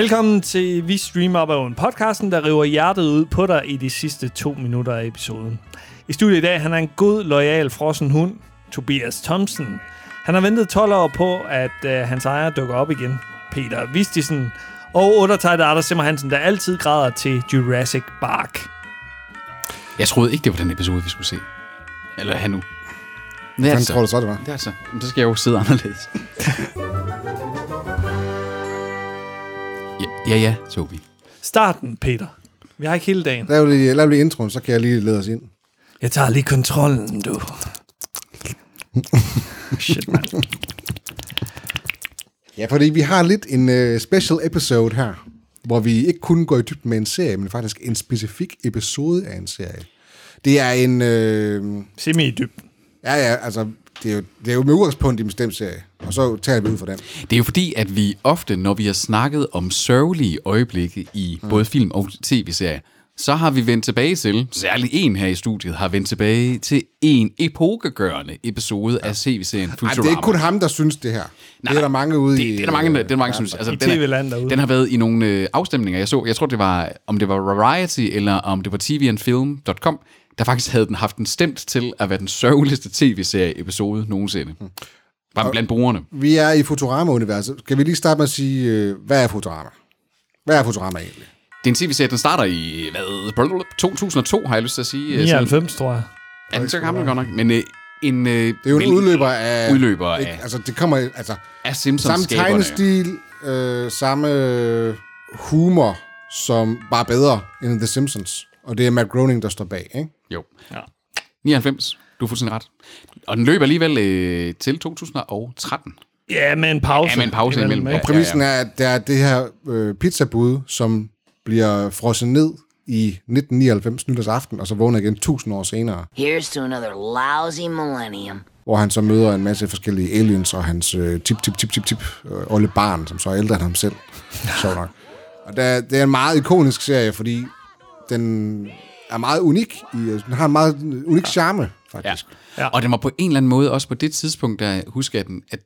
Velkommen til Vi Streamer Up en podcasten, der river hjertet ud på dig i de sidste to minutter af episoden. I studiet i dag, han er en god, lojal, frossen hund, Tobias Thompson. Han har ventet 12 år på, at uh, hans ejer dukker op igen, Peter Vistisen. Og undertegnet Anders Simmer Hansen, der altid græder til Jurassic Park. Jeg troede ikke, det var den episode, vi skulle se. Eller han nu. Det er Hvordan altså. tror du så, det var? Det er altså. Men så skal jeg jo sidde anderledes. ja, ja, Tobi. Starten, Peter. Vi har ikke hele dagen. Lav lige, lav lige introen, så kan jeg lige lede os ind. Jeg tager lige kontrollen, du. Shit, man. Ja, fordi vi har lidt en uh, special episode her, hvor vi ikke kun går i dybden med en serie, men faktisk en specifik episode af en serie. Det er en... Øh, Semi i dybden. ja, ja, altså, det er, jo, det er jo med udgangspunkt i en bestemt serie, og så tager vi ud fra den. Det er jo fordi, at vi ofte, når vi har snakket om sørgelige øjeblikke i mm. både film og tv-serier, så har vi vendt tilbage til, særligt en her i studiet, har vendt tilbage til en epokegørende episode ja. af tv-serien Ej, Futurama. det er ikke kun ham, der synes det her. Nej, det er der mange ude det, i... det er der mange, der, det er der mange øh, synes. Altså, I den, er- derude. den har været i nogle øh, afstemninger. Jeg så, jeg tror, det var, om det var Variety, eller om det var tvandfilm.com, der faktisk havde den haft den stemt til at være den sørgeligste tv-serie-episode nogensinde. Bare blandt brugerne. Vi er i Futurama-universet. Skal vi lige starte med at sige, øh, hvad er Futurama? Hvad er Futurama egentlig? Det er en tv-serie, den starter i hvad, 2002, har jeg lyst til at sige. Øh, sådan- 99, tror jeg. Ja, den så gammel godt nok. Men øh, en... Øh, Det er jo en udløber af... Udløber ikke, af- Altså, det kommer... Altså, af Simpsons samme tegnestil, øh, samme øh, humor, som bare bedre end The Simpsons. Og det er Matt Groening, der står bag, ikke? Jo. Ja. 99. Du har fuldstændig ret. Og den løber alligevel øh, til 2013. Ja, med en pause. Ja, med en pause imellem. ikke? Ja. Præmissen er, at der er det her øh, pizzabud, som bliver frosset ned i 1999 nytårsaften, og så vågner igen 1000 år senere, Here's to another lousy millennium. hvor han så møder en masse forskellige aliens og hans øh, tip, tip, tip, tip, tip, øh, olle barn, som så er ældre end ham selv. Sjovt nok. Og der, det er en meget ikonisk serie, fordi den er meget unik. I, den har en meget unik charme, faktisk. Ja. Og den var på en eller anden måde også på det tidspunkt, der husker jeg den, at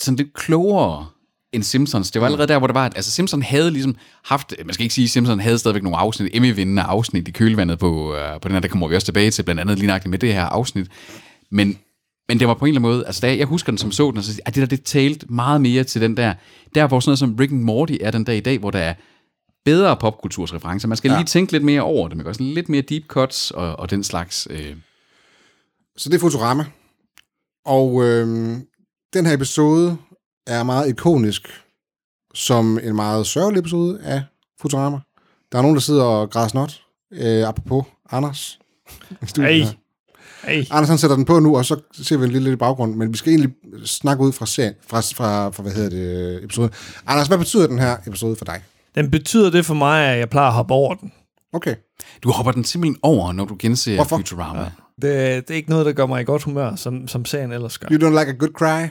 sådan lidt klogere end Simpsons. Det var allerede der, hvor det var, at altså Simpsons havde ligesom haft, man skal ikke sige, at Simpsons havde stadigvæk nogle afsnit, Emmy-vindende afsnit i kølvandet på, uh, på den her, der kommer vi også tilbage til, blandt andet lige nøjagtigt med det her afsnit. Men, men det var på en eller anden måde, altså da jeg, jeg husker den som så den, og så at det der, det talte meget mere til den der, der hvor sådan noget som Rick and Morty er den dag i dag, hvor der er bedre popkultursreferencer. Man skal ja. lige tænke lidt mere over det, man kan også lidt mere deep cuts og, og den slags. Øh. Så det er Futurama. Og øh, den her episode er meget ikonisk som en meget sørgelig episode af Futurama. Der er nogen, der sidder og græder snot. Øh, apropos Anders. Hey. Hey. Anders han sætter den på nu, og så ser vi en lille lidt i baggrund, men vi skal egentlig snakke ud fra, serien, fra, fra, fra hvad hedder det, episode. Anders, hvad betyder den her episode for dig? Den betyder det for mig, at jeg plejer at hoppe over den. Okay. Du hopper den simpelthen over, når du genser Hvorfor? Futurama. Ja. Det, det er ikke noget, der gør mig i godt humør, som, som serien ellers gør. You don't like a good cry?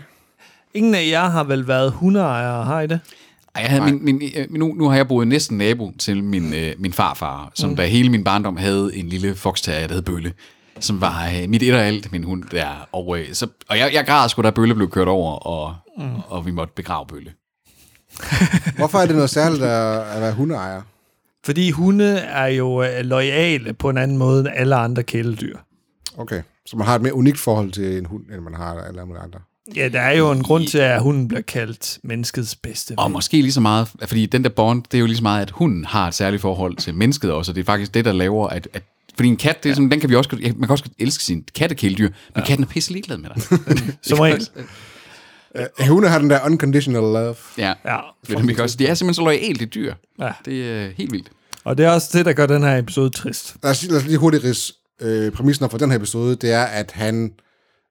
Ingen af jer har vel været hundeejere, har I det? Ej, jeg havde min, min, øh, nu, nu har jeg boet næsten nabo til min, øh, min farfar, som mm. da hele min barndom havde en lille foxterrier, der hed Bølle, som var øh, mit et og alt, min hund der. Og, øh, så, og jeg, jeg græd sgu, da Bølle blev kørt over, og, mm. og vi måtte begrave Bølle. Hvorfor er det noget særligt at, at være hundeejer? Fordi hunde er jo øh, lojale på en anden måde end alle andre kæledyr. Okay. Så man har et mere unikt forhold til en hund, end man har alle andre. Ja, der er jo en grund til, at hunden bliver kaldt menneskets bedste Og ven. måske lige så meget, fordi den der bond, det er jo lige så meget, at hunden har et særligt forhold til mennesket også, og det er faktisk det, der laver, at, at fordi en kat, det er sådan, den kan vi også, man kan også elske sin kattekæledyr, men katten er pisse ligeglad med dig. Som regel. Uh, hunde har den der unconditional love. ja, Ja. det er, det også, de er simpelthen så loyale, det dyr. Ja. Det er helt vildt. Og det er også det, der gør den her episode trist. Lad os, lad os lige hurtigt ris. Øh, præmissen for den her episode, det er, at han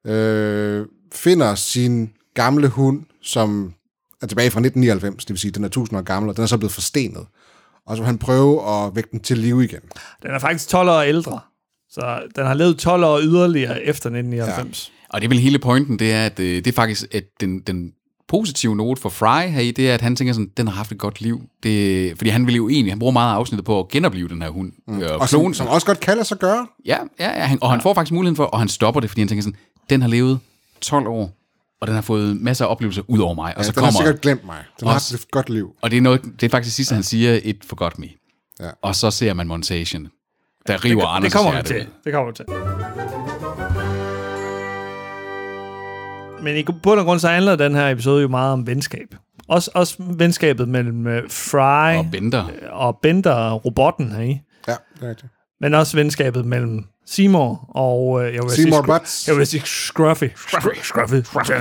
øh, finder sin gamle hund, som er tilbage fra 1999, det vil sige, den er 1000 år gammel, og den er så blevet forstenet. Og så vil han prøve at vække den til live igen. Den er faktisk 12 år ældre. Så den har levet 12 år yderligere efter 1999. Og det er vel hele pointen, det er, at øh, det er faktisk, at den, den positive note for Fry her i, det er, at han tænker sådan, den har haft et godt liv. Det, fordi han vil jo egentlig, han bruger meget af afsnittet på at genopleve den her hund. Mm. Og Og som, som også godt kan lade sig gøre. Ja, ja, ja han, og han får faktisk muligheden for, og han stopper det, fordi han tænker sådan, den har levet 12 år. og den har fået masser af oplevelser ud over mig. Og Ja, så den har kommer, sikkert glemt mig. Den har Også- haft et godt liv. og det er, noget, det er faktisk sidst, han siger, et forgot me. Ja. Og så ser man montagen, der river det, Anders det kommer vi til. Det kommer vi til. Men i bund og grund så handler den her episode jo meget om venskab. Også, også venskabet mellem øh, Fry Og Bender. og Bender og robotten her i. Ja, det er rigtigt. Men også venskabet mellem Seymour og... Øh, jeg vil Seymour sige, Butts. Jeg vil sige Scruffy. Scruffy. Scruffy. Scruffy.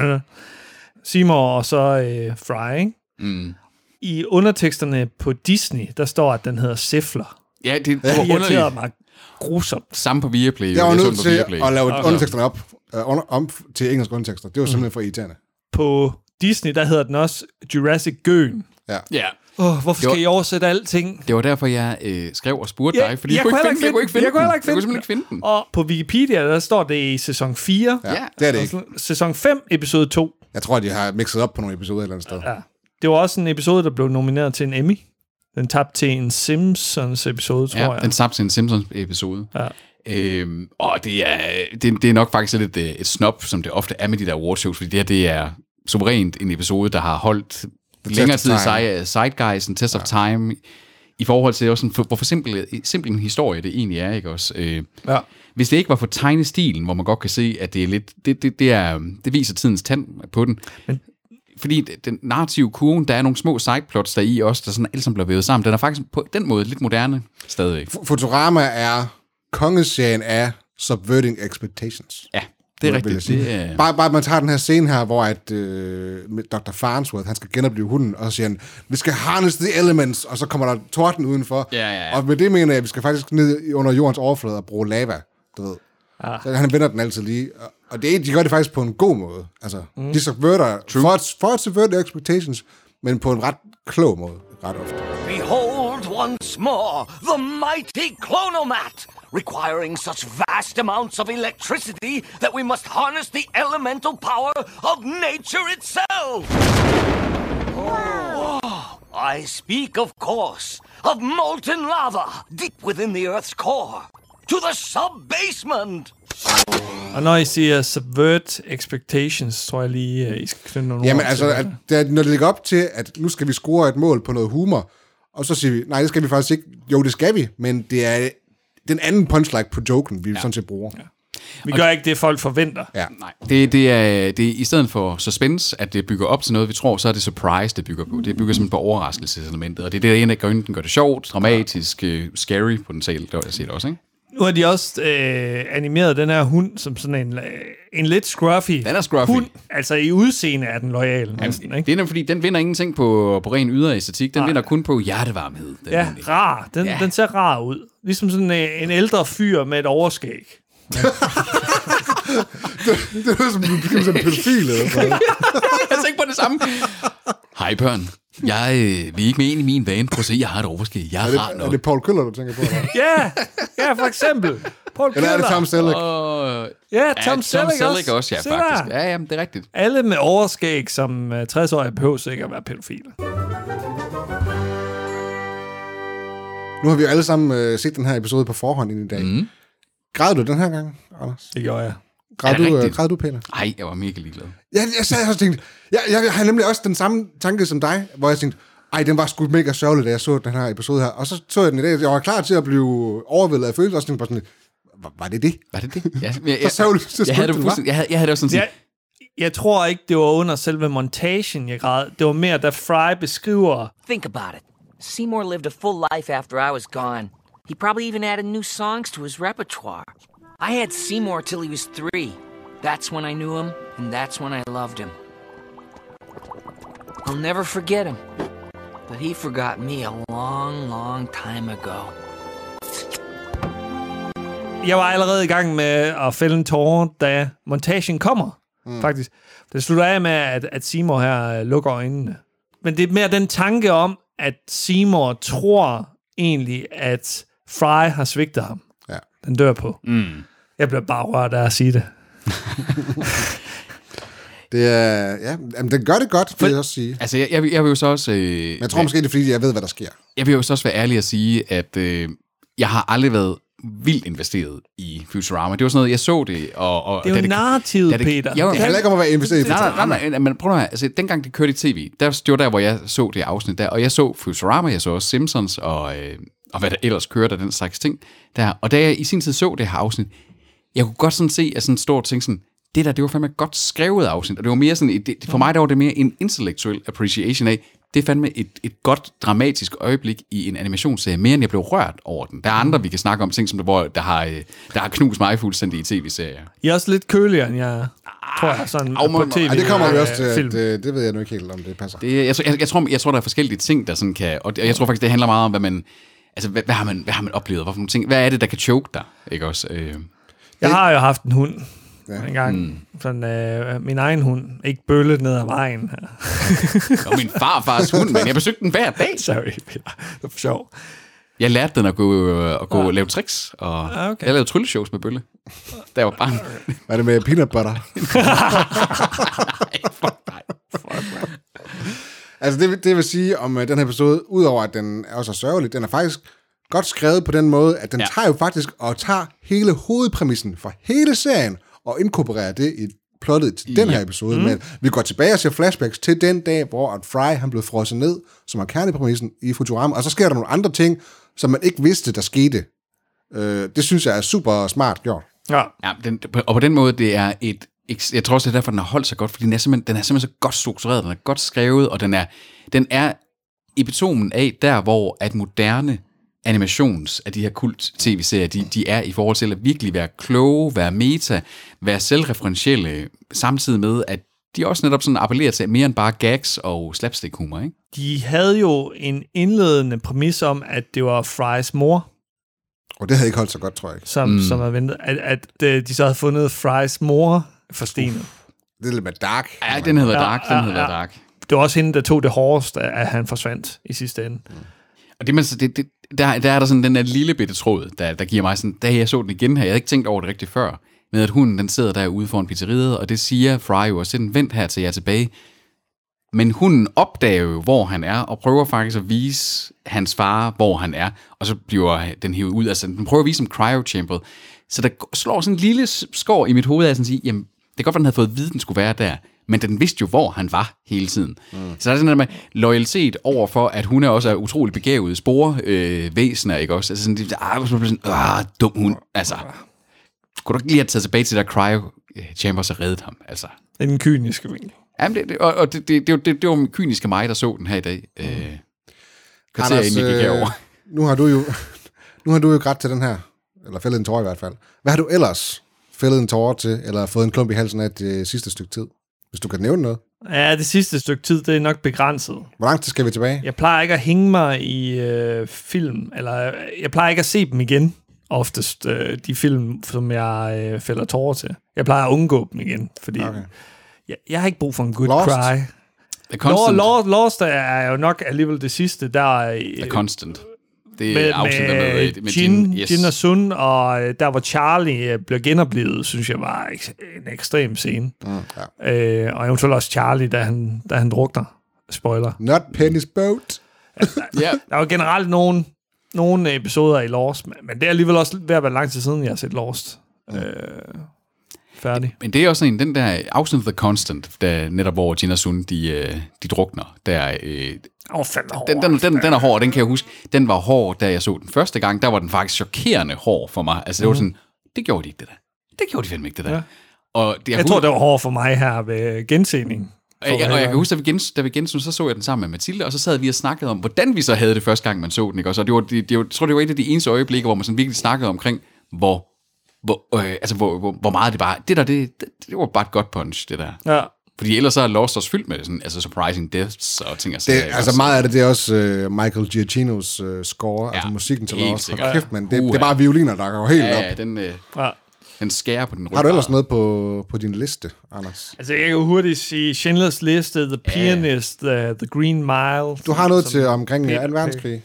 Seymour og så øh, Fry, ikke? Mm. I underteksterne på Disney, der står, at den hedder Sifler. Ja, det, det var underligt. mig grusomt. Samme på Viaplay. Jeg var så nødt til at lave Okay. underteksterne op, uh, under, om til engelske undertekster. Det var Mm. simpelthen for irriterende. På Disney, der hedder den også Jurassic Gøen. Ja, Oh, hvorfor Det var- skal I oversætte alting? det var derfor, jeg øh, skrev og spurgte Ja, dig, fordi jeg jeg, kunne ikke finde, jeg kunne ikke finde jeg kunne den. heller ikke Jeg kunne finde simpelthen ikke finde den. Og på Wikipedia, der står det i sæson 4. Ja, Ja, det er det ikke. Sæson 5, episode 2. Jeg tror, de har mixet op på nogle episoder et eller andet sted. Ja. Det var også en episode, der blev nomineret til en Emmy. Den tabte til en Simpsons episode, tror Ja, jeg. den tabte til en Simpsons-episode. Ja. Øhm, og det er, det, det er nok faktisk lidt et, et snop, som det ofte er med de der awardshows, fordi det her, det er suverænt en episode, der har holdt længere of tid i time. si- Zeitgeist, en test ja. of time, i forhold til også, sådan, hvor for simpel, simpel en historie det egentlig er, ikke også? Øh, Ja. hvis det ikke var for tegnestilen, hvor man godt kan se, at det er lidt, det, det, det, er, det viser tidens tand på den. Men- fordi den narrative kurven, der er nogle små sideplots der i også, der sådan alle sammen bliver vævet sammen. Den er faktisk på den måde lidt moderne stadigvæk. Futurama er kongeserien af Subverting Expectations. Ja, det er rigtigt. Det er, Bare, bare man tager den her scene her, hvor at, øh, Dr. Farnsworth, han skal genopleve hunden, og så siger han, vi skal harness the elements, og så kommer der torden udenfor. Ja, ja, ja. Og med det mener jeg, at vi skal faktisk ned under jordens overflade og bruge lava, du ved. Ja. Så han vender den altid lige. Og- Og det, er- de gør det faktisk på en god måde. Altså, mm. de subverter, for at, for at subvert expectations, men på en ret klog måde, ret ofte. Behold once more the mighty Clonomat, requiring such vast amounts of electricity that we must harness the elemental power of nature itself. Oh, I speak, of course, of molten lava deep within the Earth's core. To the sub-basement! Og når I siger subvert expectations, tror jeg lige, at I skal knytte nogle Jamen ord altså, til at, det. det, er når det ligger op til, at nu skal vi score et mål på noget humor, og så siger vi, nej, det skal vi faktisk ikke. Jo, det skal vi, men det er den anden punchline på joken, vi ja. sådan set bruger. Ja. Vi gør ikke det, folk forventer. ja. nej, det, det, er, det er i stedet for suspense, at det bygger op til noget, vi tror, så er det surprise, det bygger på. Det bygger simpelthen på overraskelseselementet, og det er det, der gør, den gør det sjovt, dramatisk, øh, scary potentielt, det jeg set også, ikke? Nu har de også øh, animeret den her hund som sådan en, øh, en lidt scruffy Den er scruffy. hund. Altså i udseende er den lojal næsten, ikke? Det er nemlig, fordi den vinder ingenting på, på ren ydre æstetik, den vinder kun på hjertevarmhed. Den Ja, hund. rar. Den, Ja. den ser rar ud. Ligesom sådan en, en ældre fyr med et overskæg. Det er som, du bliver som en pædofil. eller jeg tænkte på det samme. Hej børn, jeg øh, vil ikke i min vane. Prøv at se, jeg har et overskæg. Jeg Er er det, er nok. det Paul Køller, du tænker på? Ja, ja, for eksempel. Paul eller er det. Tom Selleck? Og, Ja, Tom, Tom Selleck, Selleck også, ja, faktisk. der. Ja, ja, det er rigtigt. Alle med overskæg som uh, 60-årige behøver sikkert at være pædofile. Nu har vi jo alle sammen øh, set den her episode på forhånd i dag. Mm. Græd du den her gang, Anders? Det gjorde jeg. Græd du, øh, græd du, Peter? Ej, jeg var mega ligeglad. Ja, jeg sad også og tænkte, jeg, jeg har nemlig også den samme tanke som dig, hvor jeg tænkte, ej, den var sgu mega sørgelig, da jeg så den her episode her. Og så så jeg den i dag, jeg var klar til at blive overvældet af følelser, og så tænkte jeg bare sådan, var, var det det? Var det det? Ja, jeg, jeg, Så sørgeligt, så jeg, havde det jeg, havde, jeg havde det også sådan, Jeg, jeg tror ikke, det var under selve montagen, jeg græd. Det var mere, da Fry beskriver... Think about it. Seymour lived a full life after I was gone. He probably even added new songs to his repertoire. I had Seymour till he was three. That's when I knew him, and that's when I loved him. I'll never forget him. But he forgot me a long, long time ago. Jeg var allerede i gang med at fælde en tårer, da montagen kommer, mm. faktisk. Det slutter af med, at, at Seymour her øh, lukker øjnene. Men det er mere den tanke om, at Seymour tror egentlig, at Fry har svigtet ham. Ja. Den dør på. Mm. Jeg bliver bare rørt af at sige det. Det er, ja, jamen, den gør det godt, vil jeg også sige. Altså, jeg, jeg, vil- jeg vil jo så også... Øh, Men jeg tror måske, det er, fordi jeg ved, hvad der sker. jeg vil jo så også være ærlig at sige, at øh, jeg har aldrig været vildt investeret i Futurama. Det var sådan noget, jeg så det, og... og Det er jo narrativet, da Peter. Jeg, Det handler ikke om at være investeret i Nej, nej, nej, nej, men prøv at høre, altså dengang det kørte i tv, der, det var der, hvor jeg så det afsnit der, og jeg så Futurama, jeg så også Simpsons, og, øh, og hvad der ellers kørte af den slags ting der, og da jeg i sin tid så det her afsnit, jeg kunne godt sådan se, at sådan og tænke sådan, det der, det var fandme et godt skrevet afsnit, og det var mere sådan, et, det, for mig der var det mere en intellektuel appreciation af, det er fandme et, et godt dramatisk øjeblik i en animationsserie, mere end jeg blev rørt over den. Der er andre, vi kan snakke om, ting som der, hvor der har, øh, der har knust mig fuldstændig i tv-serier. I er også lidt køligere, end jeg tror, jeg sådan må- på tv. Ej, det kommer vi også til, film. at, øh, det ved jeg nu ikke helt, om det passer. Det, jeg, jeg, jeg, tror, jeg tror, der er forskellige ting, der sådan kan... Og jeg tror faktisk, det handler meget om, hvad man... Altså, hvad, hvad, har, man, hvad har man oplevet? Hvad, for nogle ting, hvad er det, der kan choke dig? Ikke også? Øh, Jeg har jo haft en hund Ja. ja. en gang. Mm. Sådan, øh, min egen hund. Ikke bølle ned ad vejen her. og min farfars hund, men jeg besøgte den hver dag. Sorry, Peter. Det var for sjov. Jeg lærte den at gå, øh, at gå og lave tricks, og Ah, okay. jeg lavede trylleshows med bølle. Der var bare... Hvad er det med peanut butter? altså, det, vil- det vil sige om uh, den her episode, udover at den er også er sørgelig, den er faktisk godt skrevet på den måde, at den Ja. ja. tager jo faktisk og tager hele hovedpræmissen for hele serien og inkorporerer det i plottet til den her episode. Mm. Men vi går tilbage og ser flashbacks til den dag, hvor at Fry han blev frosset ned, som er kernepræmissen i Futurama, og så sker der nogle andre ting, som man ikke vidste, der skete. Øh, det synes jeg er super smart gjort. Ja. Ja, den, og på den måde, det er et... Jeg tror også, det er derfor, den har holdt sig godt, fordi den er simpelthen, den er simpelthen så godt struktureret, den er godt skrevet, og den er, den er epitomen af der, hvor at moderne animations af de her kult tv-serier, de, de er i forhold til at virkelig være kloge, være meta, være selvreferentielle, samtidig med, at de også netop sådan appellerer til mere end bare gags og slapstick-humor, ikke? De havde jo en indledende præmis om, at det var Frys mor, Og det havde ikke holdt så godt, tror jeg ikke. som, mm. som havde ventet. At, at øh, de så havde fundet Frys mor for stenet. Det er lidt med dark. Ja, den hedder Ja, Dark, den ja, hedder ja. Dark. Det var også hende, der tog det hårdeste, at han forsvandt i sidste ende. Og det, man, så det, det, der, der er der sådan den der lille bitte tråd, der, der giver mig sådan, da jeg så den igen her, jeg havde ikke tænkt over det rigtigt før, med at hunden den sidder derude foran pizzeriet, og det siger Fry jo også, den vent her til jeg er tilbage. Men hunden opdager jo, hvor han er, og prøver faktisk at vise hans far, hvor han er, og så bliver den hivet ud. Altså, den prøver at vise som cryo-chamber. Så der slår sådan en lille skår i mit hoved af, sådan at sige, jamen, det er godt at den havde fået at vide, den skulle være der, men den vidste jo, hvor han var hele tiden. Mm. Så der er sådan noget med loyalitet over for, at hun er også er utrolig begavet spore øh, væsener, ikke også? Altså sådan, de, ah, sådan, ah, dum hund, altså. Kunne du ikke lige have taget tilbage til der cryo chamber, så reddet ham, altså. Det den kyniske vinkel. Jamen, det, det, og, og det, det, det, var- det, det var min kyniske mig, der så den her i dag. Øh, kvarter Anders, jeg gik øh, herover. Nu har du jo, nu har du jo grædt til den her, eller fældet en tårer i hvert fald. Hvad har du ellers fældet en tårer til, eller fået en klump i halsen af det sidste stykke tid? Hvis du kan nævne noget. Ja, det sidste stykke tid, det er nok begrænset. Hvor lang tid skal vi tilbage? Jeg plejer ikke at hænge mig i øh, film, eller øh, jeg plejer ikke at se dem igen, oftest, øh, de film, som jeg øh, fælder tårer til. Jeg plejer at undgå dem igen, fordi Okay. jeg, jeg har ikke brug for en good Lost? cry. The Lost, Constant. Lost, Lost er jo nok alligevel det sidste, der øh, The Constant. Det er med, afsnittet med, med, med Jin, Jin. Yes. Jin og Sun, og øh, der hvor Charlie øh, bliver genoplevet, synes jeg var en ekstrem scene. Mm, ja. Øh, og eventuelt også Charlie, da han, da han drukner. Spoiler. Not Penny's Boat. Ja, Der var generelt nogle, nogle episoder i Lost, men, men det er alligevel også ved at være lang tid siden, jeg har set Lost. Øh, færdig. Men det er også en, den der afsnit The Constant, der netop hvor og Sun, de, øh, de drukner, der, øh, oh, den, den, den, den er hård, den kan jeg huske. Den var hård, da jeg så den første gang. Der var den faktisk chokerende hård for mig. Altså, det var sådan, det gjorde de ikke, det der. Det gjorde de fandme ikke, det der. Ja. Og det, Jeg tror, det var hårdt for mig her ved gensening. Og jeg, og jeg kan huske, da vi, gens, da vi genså, så så jeg den sammen med Mathilde, og så sad vi og snakkede om, hvordan vi så havde det første gang, man så den. Ikke? Og så det var, det, det, var- jeg tror, det var et af de eneste øjeblikke, hvor man sådan virkelig snakkede omkring, hvor, hvor, øh, altså, hvor, hvor, hvor meget det bare... Det der, det, det, det var bare et godt punch, det der. Ja. Fordi ellers så er Lost også fyldt med sådan, altså surprising deaths og ting og Det, sager. ikke altså meget af det, det er også uh, Michael Giacchinos uh, score, ja, altså musikken til Lost. sikkert. Hold kæft, men det, det er bare violiner, der går helt Ja, op. ja, den, øh, ja. den skærer på den Har du ellers noget på, på din liste, Anders? Altså, jeg kan hurtigt sige Schindlers Liste, The Pianist, the, the Green Mile. Du har noget som- til omkring Peter 2. verdenskrig.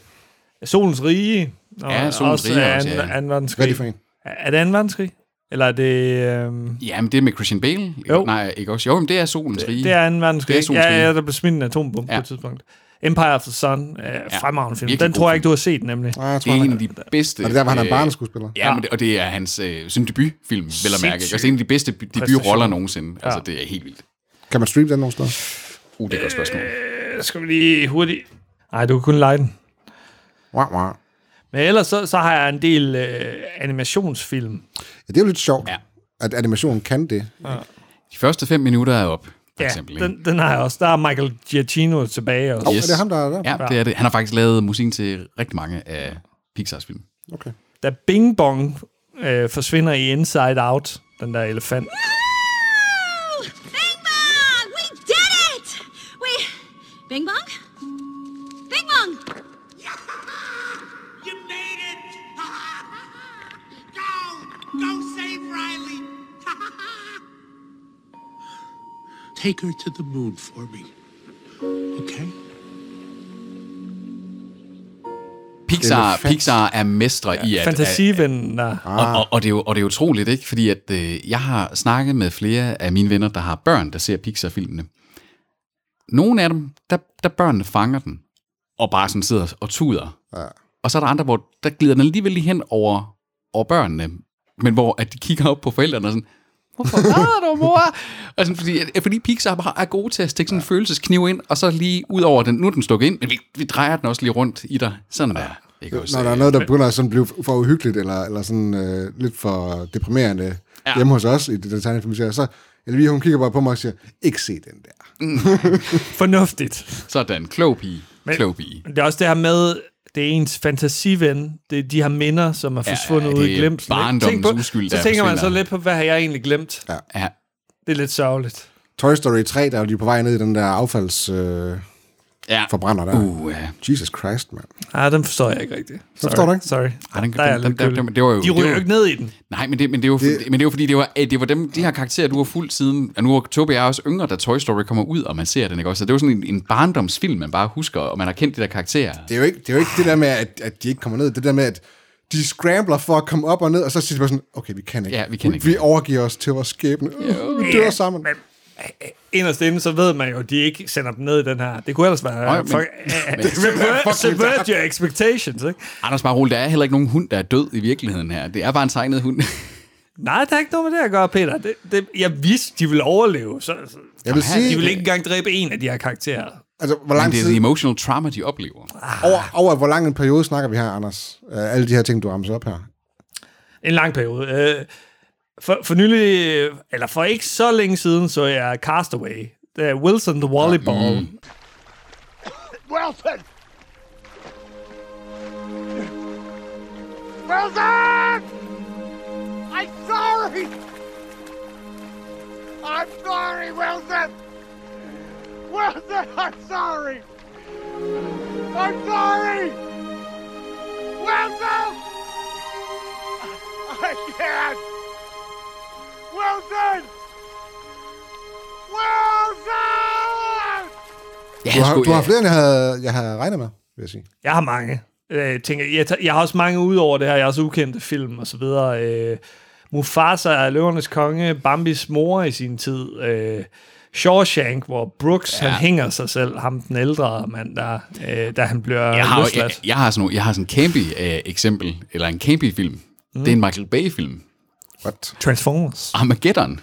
Solens Rige. Og Ja, Solens også Rige også, anden, ja. anden Hvad er verdenskrig. det for en? Er det anden verdenskrig? Eller er det... Øhm, Ja, men det er med Christian Bale. Jo. Nej, ikke også? Jo, men det er Solens Rige. det er 2. verdenskrig. Det er solens ja, ja, der blev smidt en atombombe ja. Ja. på et tidspunkt. Empire of the Sun. Øh, fremragende film. Den tror jeg ikke, du har set, nemlig. Nej, jeg Det tror, er han en af de bedste... Og det er der, hvor han er øh, barneskuespiller. Ja, men det, og det er hans øh, sin debutfilm, vel at mærke. Altså en af de bedste debutroller nogensinde. Altså, det er helt vildt. Kan man streame den nogle steder? Uh, det er et godt spørgsmål. Øh, skal vi lige hurtigt... Nej, du kan kun lege den. Wow, wow. Men ellers så, så har jeg en del øh, animationsfilm. Ja, det er jo lidt sjovt, Ja. at animationen kan det. De første fem minutter er op, for Ja, eksempel. ikke? den, den har jeg også. Der er Michael Giacchino tilbage også. Yes. er det ham, der er der? Ja, det er det. Han har faktisk lavet musikken til rigtig mange af Pixars film. Okay. Da Bing Bong øh, forsvinder i Inside Out, den der elefant. Take her to the moon for me. Okay? Pixar. Pixar er mestre i at... Fantasivennen der. Og, og, og, det er jo, og det er utroligt, ikke? Fordi at, øh, jeg har snakket med flere af mine venner, der har børn, der ser Pixar-filmene. Nogle af dem, der, der børnene fanger den, og bare sådan sidder og tuder. Ja. Og så er der andre, hvor der glider den alligevel lige hen over, over børnene, men hvor at de kigger op på forældrene og sådan, hvorfor var du, mor? Og sådan, fordi, fordi Pixar bare er gode til at stikke sådan en følelseskniv ind, og så lige ud over den, nu er den stukket ind, men vi, vi drejer den også lige rundt i dig. Sådan der. Ikke også? Når der er noget, der begynder at sådan blive for uhyggeligt, eller, eller sådan øh, lidt for deprimerende ja. Ja. hjemme hos os i det der tegnefilm, så Elvira, hun kigger bare på mig og siger, ikke se den der. Fornuftigt. Sådan, klog pige. Men- Klog pige. Det er også det her med, det er ens fantasiven. Det er de her minder, som er Ja, forsvundet det ud i ikke? barndommens Tænk på- uskyld, Så tænker man så lidt på, hvad har jeg egentlig glemt? Ja. Ja. Det er lidt sørgeligt. Toy Story 3, der er jo de på vej ned i den der affaldsforbrænder øh, Ja. forbrænder der. Uh, ja. Jesus Christ, mand. Nej, den forstår jeg ikke rigtigt. Sorry. forstår du ikke? Sorry. Ej, den- der er den- den- den- det var jo- De ryger var- jo ikke ned i den. Nej, men det, men det er jo, det, men det er jo fordi, det var, det var dem, de her karakterer, du har fuldt siden, og nu var Tobi er også yngre, da Toy Story kommer ud, og man ser den, ikke også? Så det var sådan en, en barndomsfilm, man bare husker, og man har kendt de der karakterer. Det er jo ikke det, er jo ikke det der med, at, at de ikke kommer ned. Det der med, at de scrambler for at komme op og ned, og så siger de bare sådan, okay, vi kan ikke. Ja, vi kan ikke. Vi overgiver os til vores skæbne. Øh, vi dør sammen. Men inderst inde, så ved man jo, at de ikke sender dem ned i den her. Det kunne ellers være... Nej, men- for, subvert, subvert your expectations, ikke? Anders bare roligt, der er heller ikke nogen hund, der er død i virkeligheden her. Det er bare en tegnet hund. Nej, der er ikke noget med det at gøre, Peter. Det, det, jeg vidste, de ville overleve. Så, så, Jeg vil de sige, vil ikke engang dræbe en af de her karakterer. altså, hvor Men lang det er tid, the emotional trauma, de oplever. over, over hvor lang en periode snakker vi her, Anders? Uh, alle de her ting, du rammer op her. En lang periode. Øh, for, for nylig, eller for ikke så længe siden, så jeg Castaway. Det er Wilson the Volleyball. Mm. Wilson! Wilson! I'm sorry! I'm sorry, Wilson! Wilson, I'm sorry! I'm sorry! Wilson! I can't! Wilson! Wilson! Ja, Du har, du har flere, end jeg havde, jeg havde regnet med, vil jeg sige. Jeg har mange. Øh, tænker, jeg, tager- jeg har også mange ud over det her. Jeg har også ukendte film og så videre. Øh, Mufasa er løvernes konge. Bambis mor i sin tid. Øh, Shawshank, hvor Brooks ja. han hænger sig selv, ham den ældre mand, der, øh, da han bliver jeg har, jeg, løsladt. jeg, har sådan, nogle- jeg har sådan en campy uh, eksempel, eller en campy film. Mm. Det er en Michael Bay-film. What? Transformers. Armageddon.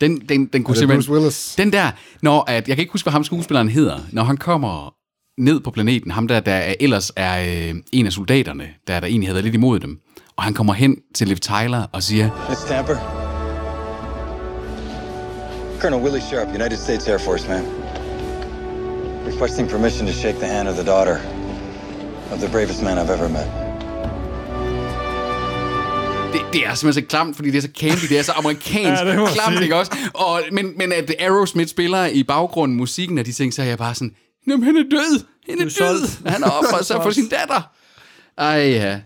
Den, den, den kunne det simpelthen... Bruce Willis? Den der, når at, jeg kan ikke huske, hvad ham skuespilleren hedder, når han kommer ned på planeten, ham der, der er, ellers er øh, en af soldaterne, der, der egentlig havde lidt imod dem, og han kommer hen til Liv Tyler og siger, Miss Tamper? Colonel Willie Sharp, United States Air Force, man. Requesting permission to shake the hand of the daughter of the bravest man I've ever met. Det, det er simpelthen så klamt, fordi det er så campy, det er så amerikansk Ja, det klamt, ikke også? Og, men, men at Aerosmith spiller i baggrunden musikken af de ting, så er jeg bare sådan, jamen han er død, han er, er død, solgt. han har offret sig for sin datter. Ej ja.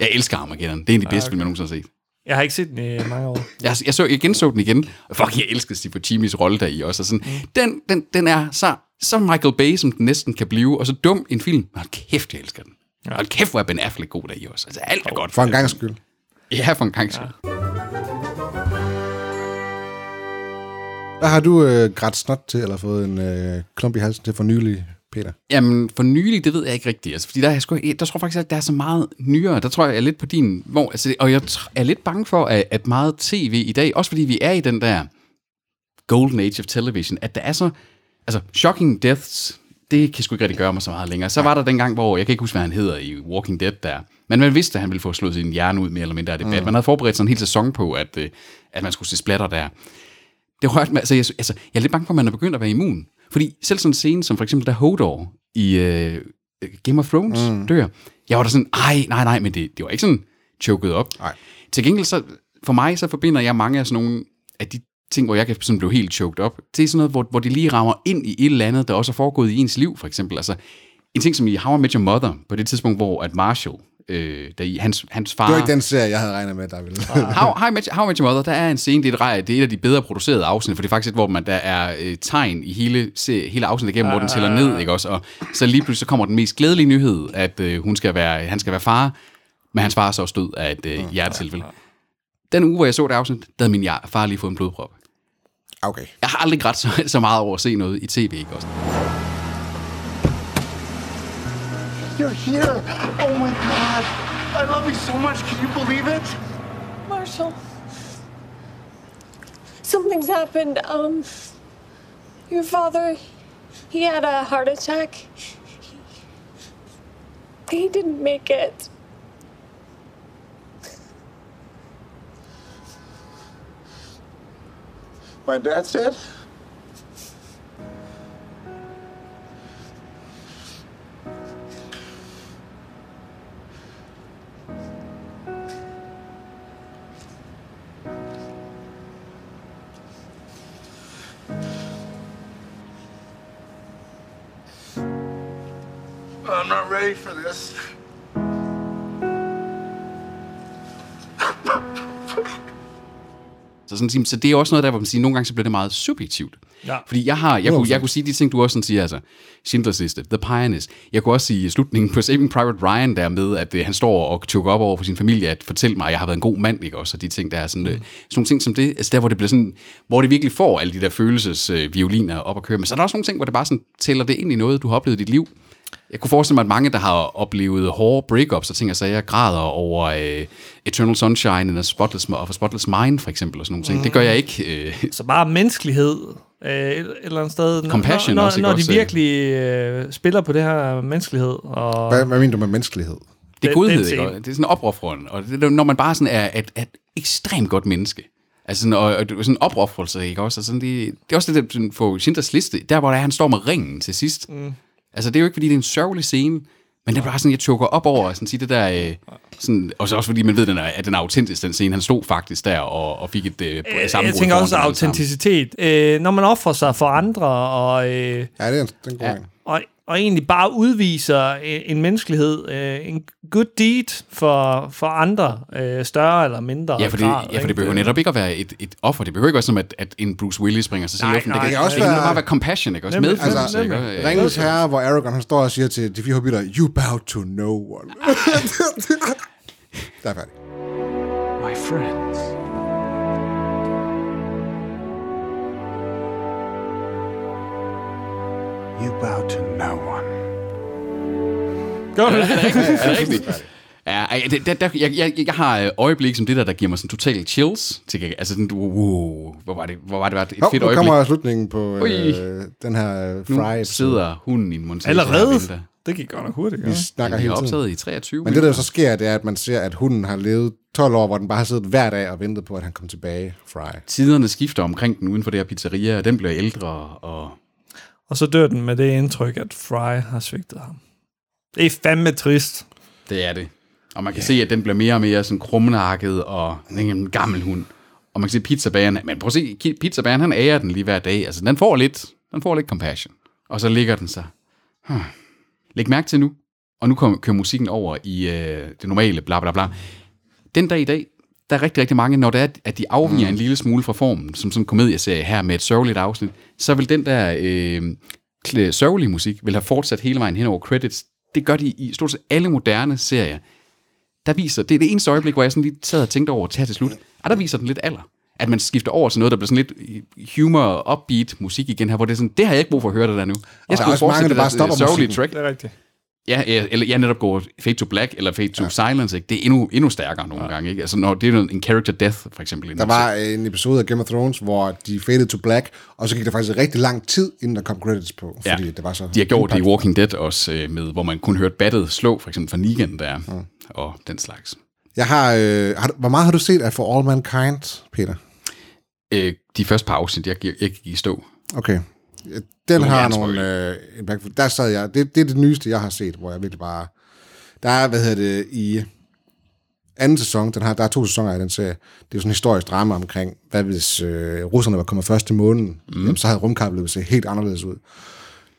Jeg elsker Armageddon. Det er en af de bedste film, jeg nogensinde har set. Jeg har ikke set den i mange år. Jeg, jeg, så, jeg genså den igen. Og fuck, jeg elsker Steve Jimmys rolle der i også. Og sådan, mm. den, den, den er så, så Michael Bay, som den næsten kan blive, og så dum en film. Men hold kæft, jeg elsker den. Ja. Hold kæft, hvor er Ben Affleck god der i også. Altså, alt er godt. For en gang skyld. Ja, for en gang skyld. Hvad har du øh, grædt snot til, eller fået en øh, klump i halsen til for nylig, Peter? Jamen, for nylig, det ved jeg ikke rigtigt. Altså, fordi der, er jeg sgu, der tror jeg faktisk, at der er så meget nyere. Der tror jeg, jeg er lidt på din... Hvor, altså, og jeg er lidt bange for, at, at meget tv i dag, også fordi vi er i den der golden age of television, at der er så... Altså, shocking deaths, det kan sgu ikke rigtig gøre mig så meget længere. Så var der den gang, hvor, jeg kan ikke huske, hvad han hedder i Walking Dead der, men man vidste, at han ville få slået sin hjerne ud mere eller mindre af debat. Mm. Man havde forberedt sådan en hel sæson på, at, øh, at man skulle se splatter der. Det rørte mig, altså jeg, altså, jeg er lidt bange for, at man er begyndt at være immun. Fordi selv sådan en scene, som for eksempel da Hodor i øh, Game of Thrones mm. dør, jeg var da sådan, ej, nej, nej, men det, det var ikke sådan choket op. Nej. Til gengæld, så, for mig, så forbinder jeg mange af sådan nogle af de ting, hvor jeg kan sådan blive helt choked op. Det er sådan noget, hvor, hvor de lige rammer ind i et eller andet, der også er foregået i ens liv, for eksempel. Altså, en ting som i How I Met Your Mother, på det tidspunkt, hvor at Marshall, øh, der i, hans, hans far... Det var ikke den serie, jeg havde regnet med, der ville... How, How, I Met, How I Met Your Mother, der er en scene, det er et, det er et af de bedre producerede afsnit, for det er faktisk et, hvor man, der er øh, tegn i hele, se, hele afsnittet igennem, hvor den tæller ned, ikke også? Og så lige pludselig så kommer den mest glædelige nyhed, at øh, hun skal være, han skal være far, men hans far er så også død af et øh, hjertetilfælde. Den uge, hvor jeg så det afsnit, der havde min far lige fået en blodprop. Okay. Jeg har aldrig grædt så, så meget over at se noget i tv, ikke også? You're here! Oh my god! I love you so much, can you believe it? Marshall. Something's happened. Um, your father, he had a heart attack. He, he didn't make it. My dad's dead? I'm not ready for this. Så, sådan, så det er også noget der, hvor man siger, nogle gange så bliver det meget subjektivt. Ja. Fordi jeg har, jeg, kunne, jeg kunne sige de ting, du også sådan siger, altså, Schindlers Liste, The Pianist. Jeg kunne også sige i slutningen på Saving Private Ryan der med, at øh, han står og tjukker op over for sin familie, at fortælle mig, at jeg har været en god mand, ikke også, og de ting der er sådan, mm. øh, sådan nogle ting som det, altså der, hvor det bliver sådan, hvor det virkelig får alle de der følelsesvioliner øh, violiner op at køre. Men så er der også nogle ting, hvor det bare sådan tæller det ind i noget, du har oplevet i dit liv. Jeg kunne forestille mig, at mange, der har oplevet hårde breakups, og tænker sig, at jeg græder over øh, Eternal Sunshine and a Spotless, of a Spotless Mind, for eksempel, og sådan nogle ting. Mm. Det gør jeg ikke. Øh, Så bare menneskelighed øh, et, eller andet sted. Når- Compassion når, også, ikke når, når de også? virkelig øh, spiller på det her menneskelighed. Og Hvad, hvad mener du med menneskelighed? Det er godhed, ikke? Og Det er sådan opoffrende, og det, er, når man bare sådan er et, et ekstremt godt menneske. Altså sådan, og, og det er sådan en opoffrelse, ikke også? Og sådan, det, det er også det der for Schindlers liste, der hvor der, han står med ringen til sidst. Mm. Altså det er jo ikke, fordi det er en sørgelig scene, men det er bare sådan, jeg choker op over, sådan sige det der, øh, sådan, og så også fordi man ved, den er, at den er autentisk, den scene. Han stod faktisk der og, og fik et øh, Øh, sammenbrud. jeg tænker også autenticitet. Øh, når man offrer sig for andre, og, øh, Ja, det er en, det er en god ja. og, og egentlig bare udviser øh, en menneskelighed, øh, en good deed for, for andre, øh, større eller mindre Ja, for det, grad, ja, for det ikke? behøver netop ikke at være et, et offer. Det behøver ikke være sådan, at, at en Bruce Willis springer sig selv i Nej, luften. nej, det kan nej. også Det kan være, bare være- compassion, ikke? Også Nemlig, medfølelse, altså, ikke? Ringens Herre, hvor Aragorn han står og siger til de fire hobbiter, you bow to no one. der er færdig. My friends. You bow to no one. Gør det? Er det rigtigt? Ja, det, der, der, jeg, jeg, jeg har øh, øjeblik som det der, der giver mig sådan total chills. Til, altså sådan, wow, hvor var det, hvor var det, var det et Hov, fedt nu øjeblik. kommer slutningen på Ui. øh, den her øh, Nu Fry. sidder hunden i en montage. Allerede? Det gik godt nok hurtigt. Vi Ja. snakker hele tiden. optaget i 23 Men det, der så sker, det er, at man ser, at hunden har levet 12 år, hvor den bare har siddet hver dag og ventet på, at han kom tilbage, Fry. Tiderne skifter omkring den uden for det her pizzeria, og den bliver ældre, og Og så dør den med det indtryk, at Fry har svigtet ham. Det er fandme trist. det er det. Og man kan se, at den bliver mere og mere sådan krumnakket, og en gammel hund. Og man kan se pizzabageren, men prøv at se, pizzabageren, han ærer den lige hver dag. Altså, den får lidt, den får lidt compassion. Og så ligger den sig. Hmm. Læg mærke til nu, og nu kom, kører musikken over i øh, det normale, bla bla bla. Den dag i dag, der er rigtig, rigtig mange, når det er, at de afviger mm. en lille smule fra formen, som sådan en komedieserie her med et sørgeligt afsnit, så vil den der øh, sørgelige musik vil have fortsat hele vejen hen over credits. Det gør de i stort set alle moderne serier. Der viser, det er det eneste øjeblik, hvor jeg sådan lige sad og tænkte over til her til slut, og der viser den lidt alder. at man skifter over til noget, der bliver sådan lidt humor, upbeat musik igen her, hvor det er sådan, det har jeg ikke brug for at høre det der nu. Jeg der er også mange, der bare stopper sørgelige musikken. track. Det er rigtigt. Ja, ja, eller jeg netop går fade to black, eller fade to ja. silence, ikke? det er endnu, endnu stærkere nogle ja. gange. Ikke? Altså, når det er en character death, for eksempel. Der var en episode af Game of Thrones, hvor de faded to black, og så gik der faktisk rigtig lang tid, inden der kom credits på, Ja. fordi det var så... De har gjort det i Walking Dead også, øh, med, hvor man kun hørte battet slå, for eksempel fra Negan der, ja. og den slags. Jeg har, øh, har, hvor meget har du set af For All Mankind, Peter? Øh, de første par afsnit, jeg, jeg, jeg gik i stå. Okay. Den må har nogle... Øh, impact. Der sad jeg... Det, det er det nyeste, jeg har set, hvor jeg virkelig bare... Der er, hvad hedder det, i anden sæson, den har, der er to sæsoner af den serie, det er jo sådan en historisk drama omkring, hvad hvis øh, russerne var kommet først til månen, mm. jamen, så havde rumkappet set helt anderledes ud.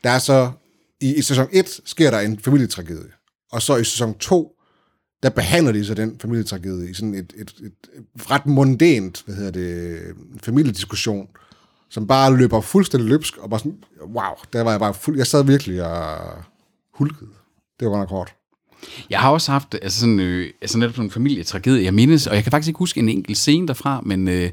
Der er så, i, i sæson 1 sker der en familietragedie, og så i sæson 2, der behandler de så den familietragedie i sådan et, et, et, et ret mundant, hvad hedder det, familiediskussion, som bare løber fuldstændig løbsk, og bare sådan, wow, der var jeg bare fuld, jeg sad virkelig og hulkede. Det var godt nok hårdt. Jeg har også haft altså sådan, øh, altså netop sådan en familietragedie, jeg mindes, og jeg kan faktisk ikke huske en enkelt scene derfra, men øh,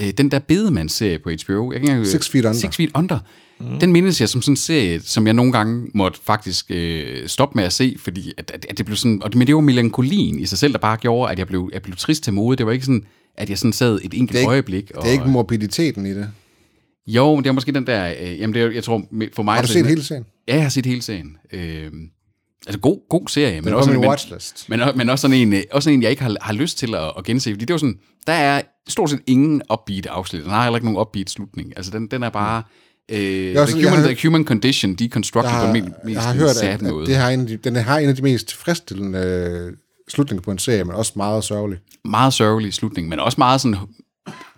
øh, den der Bedemands-serie på HBO, jeg kan, engang- Six Feet Under. Six Feet Under, mm. den mindes jeg som sådan en serie, som jeg nogle gange måtte faktisk øh, stoppe med at se, fordi at, at, at det blev sådan, og det, men det var melankolien i sig selv, der bare gjorde, at jeg blev, jeg blev trist til mode. Det var ikke sådan, at jeg sådan sad et enkelt Det er ikke- øjeblik. Og, Det er ikke morbiditeten i det. Jo, men det er måske den der, øh, jamen det er, jeg tror, for mig... Har du set hele serien? Ja, jeg har set hele serien. Øh, altså god, god serie, men er også, min men, watchlist. men, men også sådan en, øh, også sådan en, jeg ikke har, har lyst til at, at gense, fordi det var sådan, der er stort set ingen upbeat afsnit. Den har heller ikke nogen upbeat slutning. Altså den, den er bare... Øh, er the, sådan, human, har- the human condition deconstructed Jeg på har, en mest, jeg har hørt, sad at, måde. at det har en de, den har en af de mest tilfredsstillende øh, slutninger på en serie, men også meget sørgelig. meget sørgelig slutning, men også meget sådan,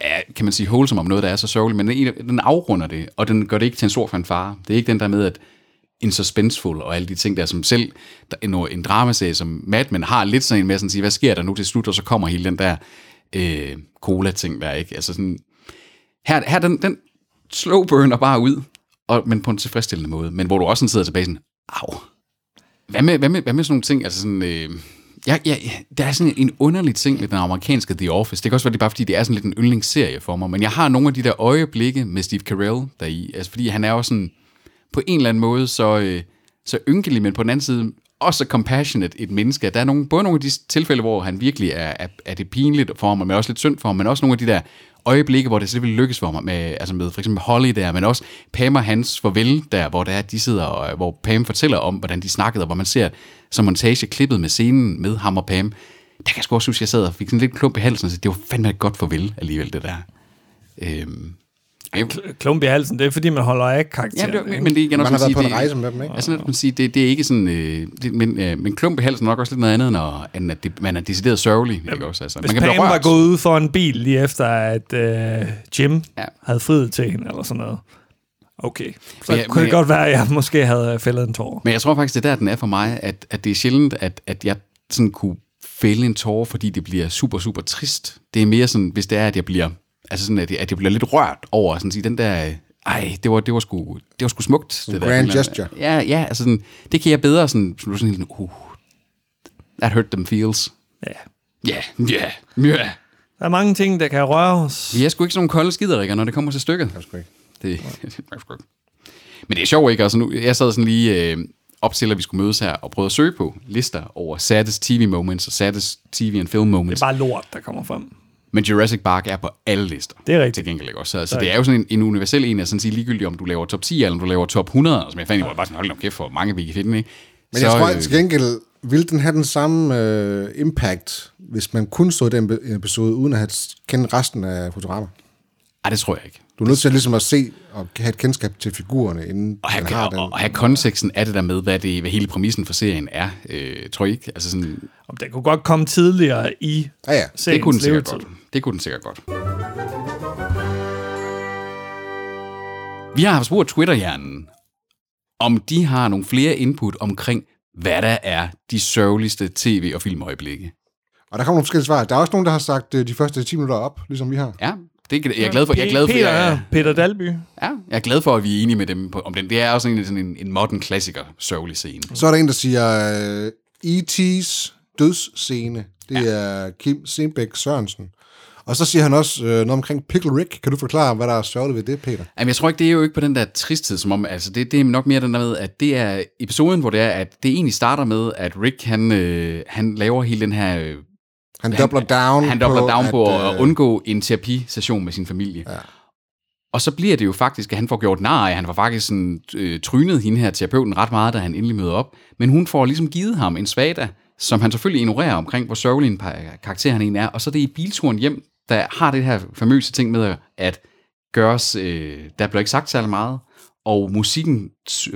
ja, kan man sige, wholesome om noget, der er så sørgeligt, men den, den afrunder det, og den gør det ikke til en stor fanfare. Det er ikke den der med, at en suspenseful og alle de ting der, som selv der, en, en dramaserie som Mad Men har lidt sådan en med sådan at sige, hvad sker der nu til slut, og så kommer hele den der øh, cola-ting der, ikke? Altså sådan, her, her den, den slow burner bare ud, og, men på en tilfredsstillende måde, men hvor du også sådan sidder tilbage sådan, au, hvad med, hvad med, hvad med sådan nogle ting, altså sådan, øh, ja, ja, der er sådan en underlig ting med den amerikanske The Office. Det kan også være, det er bare fordi, det er sådan lidt en yndlingsserie for mig, men jeg har nogle af de der øjeblikke med Steve Carell der altså fordi han er jo sådan, på en eller anden måde, så, øh, så ynkelig, men på den anden side, også så compassionate et menneske. Der er nogle, både nogle af de tilfælde, hvor han virkelig er, er, er det pinligt for ham, men også lidt synd for ham, men også nogle af de der øjeblikke, hvor det slet ville lykkes for mig, med, altså med for eksempel Holly der, men også Pam og hans farvel der, hvor der er, de sidder, og, øh, hvor Pam fortæller om, hvordan de snakkede, og hvor man ser som montage klippet med scenen med ham og Pam. Der kan jeg sgu også huske, at jeg sad og fik sådan lidt klump i halsen, og så det var fandme et godt farvel alligevel, det der. Øhm, Klump i halsen, det er fordi, man holder af Ja, karakteren. det, men, men det er igen Man også har at været sige, på en det- rejse med dem, ikke? Altså, man sige, det, det er ikke sådan... Øh, det, men, øh, men klump i halsen er nok også lidt noget andet, end, at- end at det, man er decideret sørgelig. Ikke også? Altså, Hvis man kan Pam blive var rørt. gået ud for en bil lige efter, at øh, Jim Ja. havde friet til hende, eller sådan noget. Okay. Så Men jeg- kunne det jeg- godt være, at jeg måske havde fældet en tår. Men jeg tror faktisk, det er der, den er for mig, at, at det er sjældent, at, at jeg sådan kunne fælde en tårer, fordi det bliver super, super trist. Det er mere sådan, hvis det er, at jeg bliver, altså sådan, at jeg, at jeg bliver lidt rørt over, sådan at sige, den der, ej, det var, det var, sgu, det var sgu smukt. Det der, grand der- gesture. Ja, ja, altså sådan, det kan jeg bedre sådan, sådan, sådan, sådan uh, that hurt them feels. Ja. Ja, ja, ja. Der er mange ting, der kan røre os. Vi er sgu ikke sådan nogle kolde skiderikker, når det kommer til stykket. Det er sgu ikke. Det, det er sgu ikke. Men det er sjovt, ikke? Altså nu, jeg sad sådan lige øh, op til, at vi skulle mødes her, og prøvede at søge på lister over saddest TV moments og saddest TV and film Det moments. er bare lort, der kommer frem. Men Jurassic Park er på alle lister. Det er rigtigt. Til gengæld ikke også. Så, så det er jo sådan en, en universel en, at sådan sige ligegyldigt, om du laver top 10 eller om du laver top 100. Altså, jeg fandt, jeg bare sådan, hold kæft, for mange vi kan finde, ikke? Men jeg tror, at til gengæld ville den have den samme øh, impact, hvis man kun så den episode, uden at have kendt resten af Futurama. Ej, det tror jeg ikke. Du er nødt til ligesom at se og have et kendskab til figurerne, inden Og man have, har og, den. og have konteksten af det der med, hvad, det, hvad hele præmissen for serien er. Øh, tror jeg ikke? Altså sådan, Om det kunne godt komme tidligere i Ja, ja. det kunne den sikkert levetid. godt. Det kunne den sikkert godt. Vi har haft spurgt Twitter-hjernen, om de har nogle flere input omkring, hvad der er de sørgeligste tv- og filmøjeblikke. Og der kommer nogle forskellige svar. Der er også nogen, der har sagt øh, de første 10 minutter op, ligesom vi har. Ja, det, er- jeg er glad for. Jeg er glad for, Peter, jeg. Peter Dalby. ja, jeg er glad for, at vi er enige med dem på, om den. Det er også en, sådan en, en modern klassiker sørgelig scene. Så er der en, der siger, øh, E.T.'s dødsscene. Det ja. er Kim Stenbæk Sørensen. Og så siger han også øh, noget omkring Pickle Rick. Kan du forklare, hvad der er sørgeligt ved det, Peter? Jamen, jeg tror ikke, det er jo ikke på den der tristhed, som om, altså det, det er nok mere den der med, at det er episoden, hvor det er, at det egentlig starter med, at Rick, han, øh, han laver hele den her... Øh, Han doubler down Han doubler på, down på at, at, øh, undgå en terapisession med sin familie. Ja. Og så bliver det jo faktisk, at han får gjort af, han var faktisk sådan, øh, trynet hende her terapeuten ret meget, da han endelig møder op. Men hun får ligesom givet ham en svada, som han selvfølgelig ignorerer omkring, hvor sørgelig en karakter han egentlig er. Og så er det i bilturen hjem, der har det her famøse ting med at gøres, øh, der bliver ikke sagt særlig meget, og musikken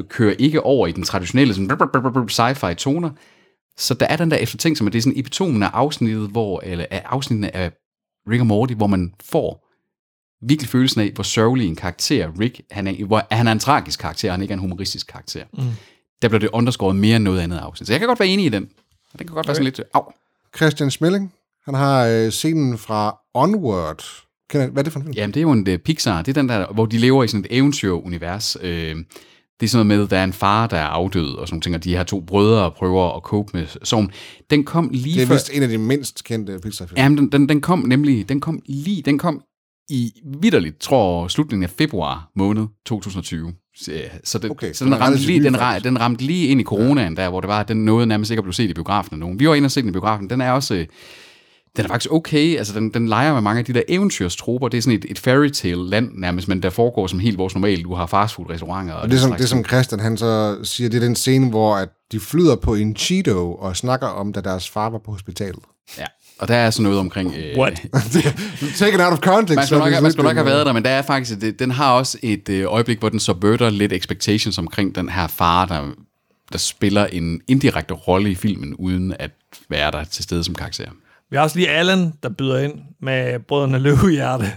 kører ikke over i den traditionelle sådan, sci-fi toner. Så der er den der eftertænk, som er det er sådan epitomen af afsnittet, hvor, eller af afsnittene af Rick og Morty, hvor man får virkelig følelsen af, hvor sørgelig en karakter Rick, han er, hvor han er en tragisk karakter, han ikke er en humoristisk karakter. Mm. Der bliver det underskåret mere end noget andet afsnit. Så jeg kan godt være enig i den. Den kan godt være sådan lidt, au. Christian Smelling, han har øh, scenen fra Onward. Kender, hvad er det for en film? Jamen, det er jo en uh, Pixar. Det er den der, hvor de lever i sådan et eventyrunivers. Øh, det er sådan noget med, at der er en far, der er afdød, og sådan nogle ting, og de her to brødre prøver at cope med sorgen. Den kom lige Det er før... vist en af de mindst kendte Pixar-film. Jamen, den, den, den kom nemlig, den kom lige, den kom i vidderligt, tror slutningen af februar måned 2020. Så, så, den, Okay, så den ramte lige, den, ramte lige ind i coronaen der, hvor det var, at den nåede nærmest ikke at blive set i biografen af nogen. Vi var inde og se den i biografen. Den er også, øh, den er faktisk okay. Altså, den, den leger med mange af de der eventyrstroper. Det er sådan et, et fairy tale land nærmest, men der foregår som helt vores normale. Du har fastfood-restauranter. Og det, som, det som Christian han så siger, det er den scene, hvor at de flyder på en Cheeto og snakker om, da deres far var på hospitalet. Ja, og der er sådan noget omkring... Øh, What? Take it out of context. Man skulle, nok, man skulle nok have været der, men der er faktisk, det, den har også et øh, øjeblik, hvor den subverter lidt expectations omkring den her far, der, der spiller en indirekte rolle i filmen, uden at være der til stede som karakter. Vi har også lige Allen, der byder ind med Brødrene Løvehjerte.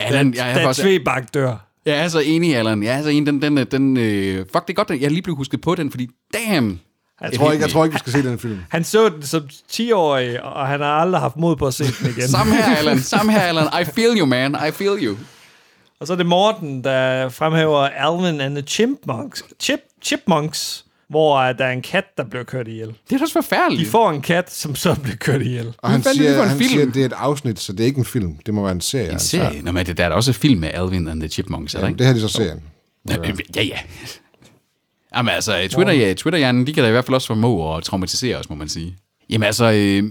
Allen, da, jeg er da faktisk- Tvebak dør. Jeg er så enig, Allan. Jeg er så enig, den, den, den øh, fuck, det er godt, at jeg lige blev husket på den, fordi damn. Jeg tror, ikke, jeg tror ikke, vi skal se den film. Han så den som 10-årig, og han har aldrig haft mod på at se den igen. Samme her, Allan. Samme her, Allan. I feel you, man. I feel you. Og så er det Morten, der fremhæver Alvin and the Chipmunks, Chip, Chipmunks hvor uh, der er en kat, der bliver kørt ihjel. Det er da også forfærdeligt. De får en kat, som så bliver kørt ihjel. Og han, er det siger, en han film? siger, at det er et afsnit, så det er ikke en film. Det må være en serie. En altså. serie? Nå, men det, der er da også et film med Alvin and the Chipmunks, er Ja, ikke? det her er så serien. Ja, ja. ja. Jamen altså, Twitter, ja, Twitter-hjernen, de kan da i hvert fald også formå at traumatisere os, må man sige. Jamen altså, øh,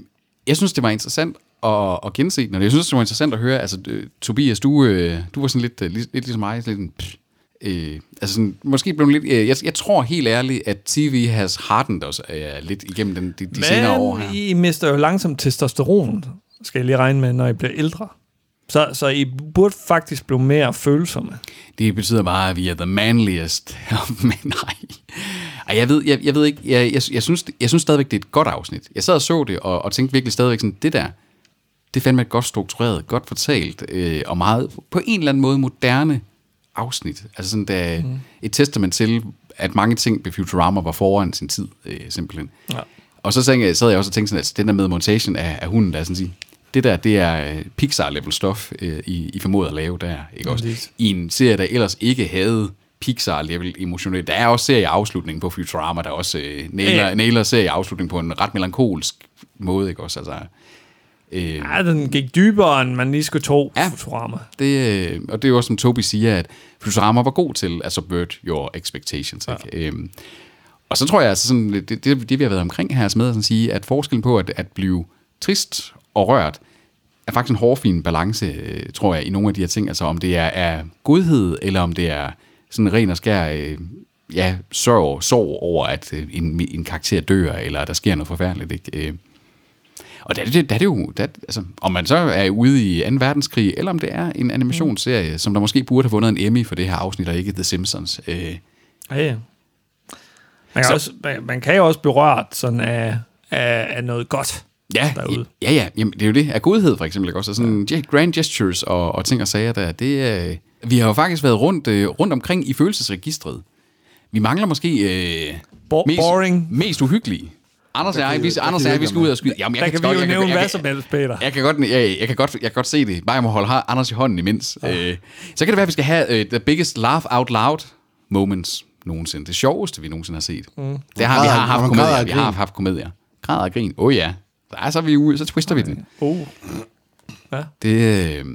jeg synes, det var interessant at, at gense den, og jeg synes, det var interessant at høre, altså, øh, Tobias, du, øh, du var sådan lidt, øh, lidt, lidt ligesom mig, sådan lidt en, pff, øh, altså sådan, måske blev lidt, øh, jeg, jeg tror helt ærligt, at TV has hardened os øh, lidt igennem den, de, de senere år her. Men I mister jo langsomt testosteron, skal jeg lige regne med, når I bliver ældre. Så, så I burde faktisk blive mere følsomme. Det betyder bare, at vi er the manliest. Men nej. Ej, jeg ved, jeg, jeg ved ikke, jeg, jeg, jeg, synes, jeg synes stadigvæk, det er et godt afsnit. Jeg sad og så det, og, og tænkte virkelig stadigvæk sådan, det der, det er fandme godt struktureret, godt fortalt, øh, og meget, på en eller anden måde, moderne afsnit. Altså sådan, der, mm. et testament til, at mange ting ved Futurama var foran sin tid, øh, simpelthen. Ja. Og så tænkte jeg, sad jeg også og tænkte sådan, at den der med montagen af, af hunden, der er sådan sige, det der, det er øh, Pixar-level stof, øh, I, I formoder at lave der, ikke også? Præcis. I en serie, der ellers ikke havde Pixar-level emotionelt. Der er også serieafslutning på Futurama, der også øh, nailer, Ja. nailer serieafslutning på en ret melankolsk måde, ikke også? Altså, øh, Ja, den gik dybere, end man lige skulle tro, Ja. Futurama. det, øh, og det er jo også, som Toby siger, at Futurama var god til at subvert your expectations. Ikke? Øhm, og så tror jeg, altså sådan, det, det, det vi har været omkring her, altså med at sådan sige, at forskellen på at, at blive trist og rørt, er faktisk en hårfin balance, øh, tror jeg, i nogle af de her ting. Altså om det er, er godhed, eller om det er sådan ren og skær øh, ja, sorg, sorg over, at øh, en, en karakter dør, eller der sker noget forfærdeligt. Ikke? Og der, er det, der er det jo, der, altså, om man så er ude i 2. verdenskrig, eller om det er en animationsserie, som der måske burde have vundet en Emmy for det her afsnit, og ikke The Simpsons. Øh, Ja, ja. Man kan, Så- også, man, man kan jo også blive rørt sådan af, af, af noget godt ja, derude. ja, ja, jamen, det er jo det. Af godhed for eksempel, ikke også? Og sådan ja. grand gestures og, og ting og sager der, det, øh, vi har jo faktisk været rundt, øh, rundt omkring i følelsesregistret. Vi mangler måske øh, Bo- mest, boring. mest uhyggelige. Anders og jeg, vi, Anders og jeg, vi skal ud og skyde. Jamen, jeg Der kan vi godt- jo nævne jeg hvad som helst, Peter. Jeg kan, godt, jeg, jeg, kan godt, jeg kan godt se det. Bare jeg må holde her- Anders i hånden imens. Ja. Øh, så kan det være, at vi skal have uh, the biggest laugh out loud moments nogensinde. Det sjoveste, vi nogensinde har set. Mm. Det har, vi har haft komedier. Vi har haft komedier. Græder og grin. Åh oh, ja. Der er så er vi ude, så twister vi den. Oh. Ja. Det, øh,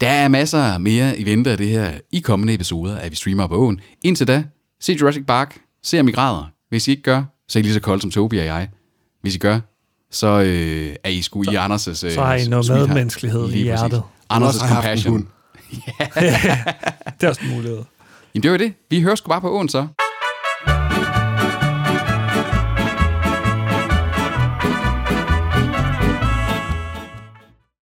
der er masser mere i vente af det her i kommende episoder af Vi Streamer på åen. Indtil da, se Jurassic Park. Se om I græder. Hvis I ikke gør, så er I lige så kold som Tobi og jeg. Hvis I gør, så øh, er I sgu i Anders' øh, Så har I noget sweetheart. medmenneskelighed i hjertet. Anders' compassion. hund. Det er også en mulighed. Jamen det var det. Vi hører sgu bare på åen så.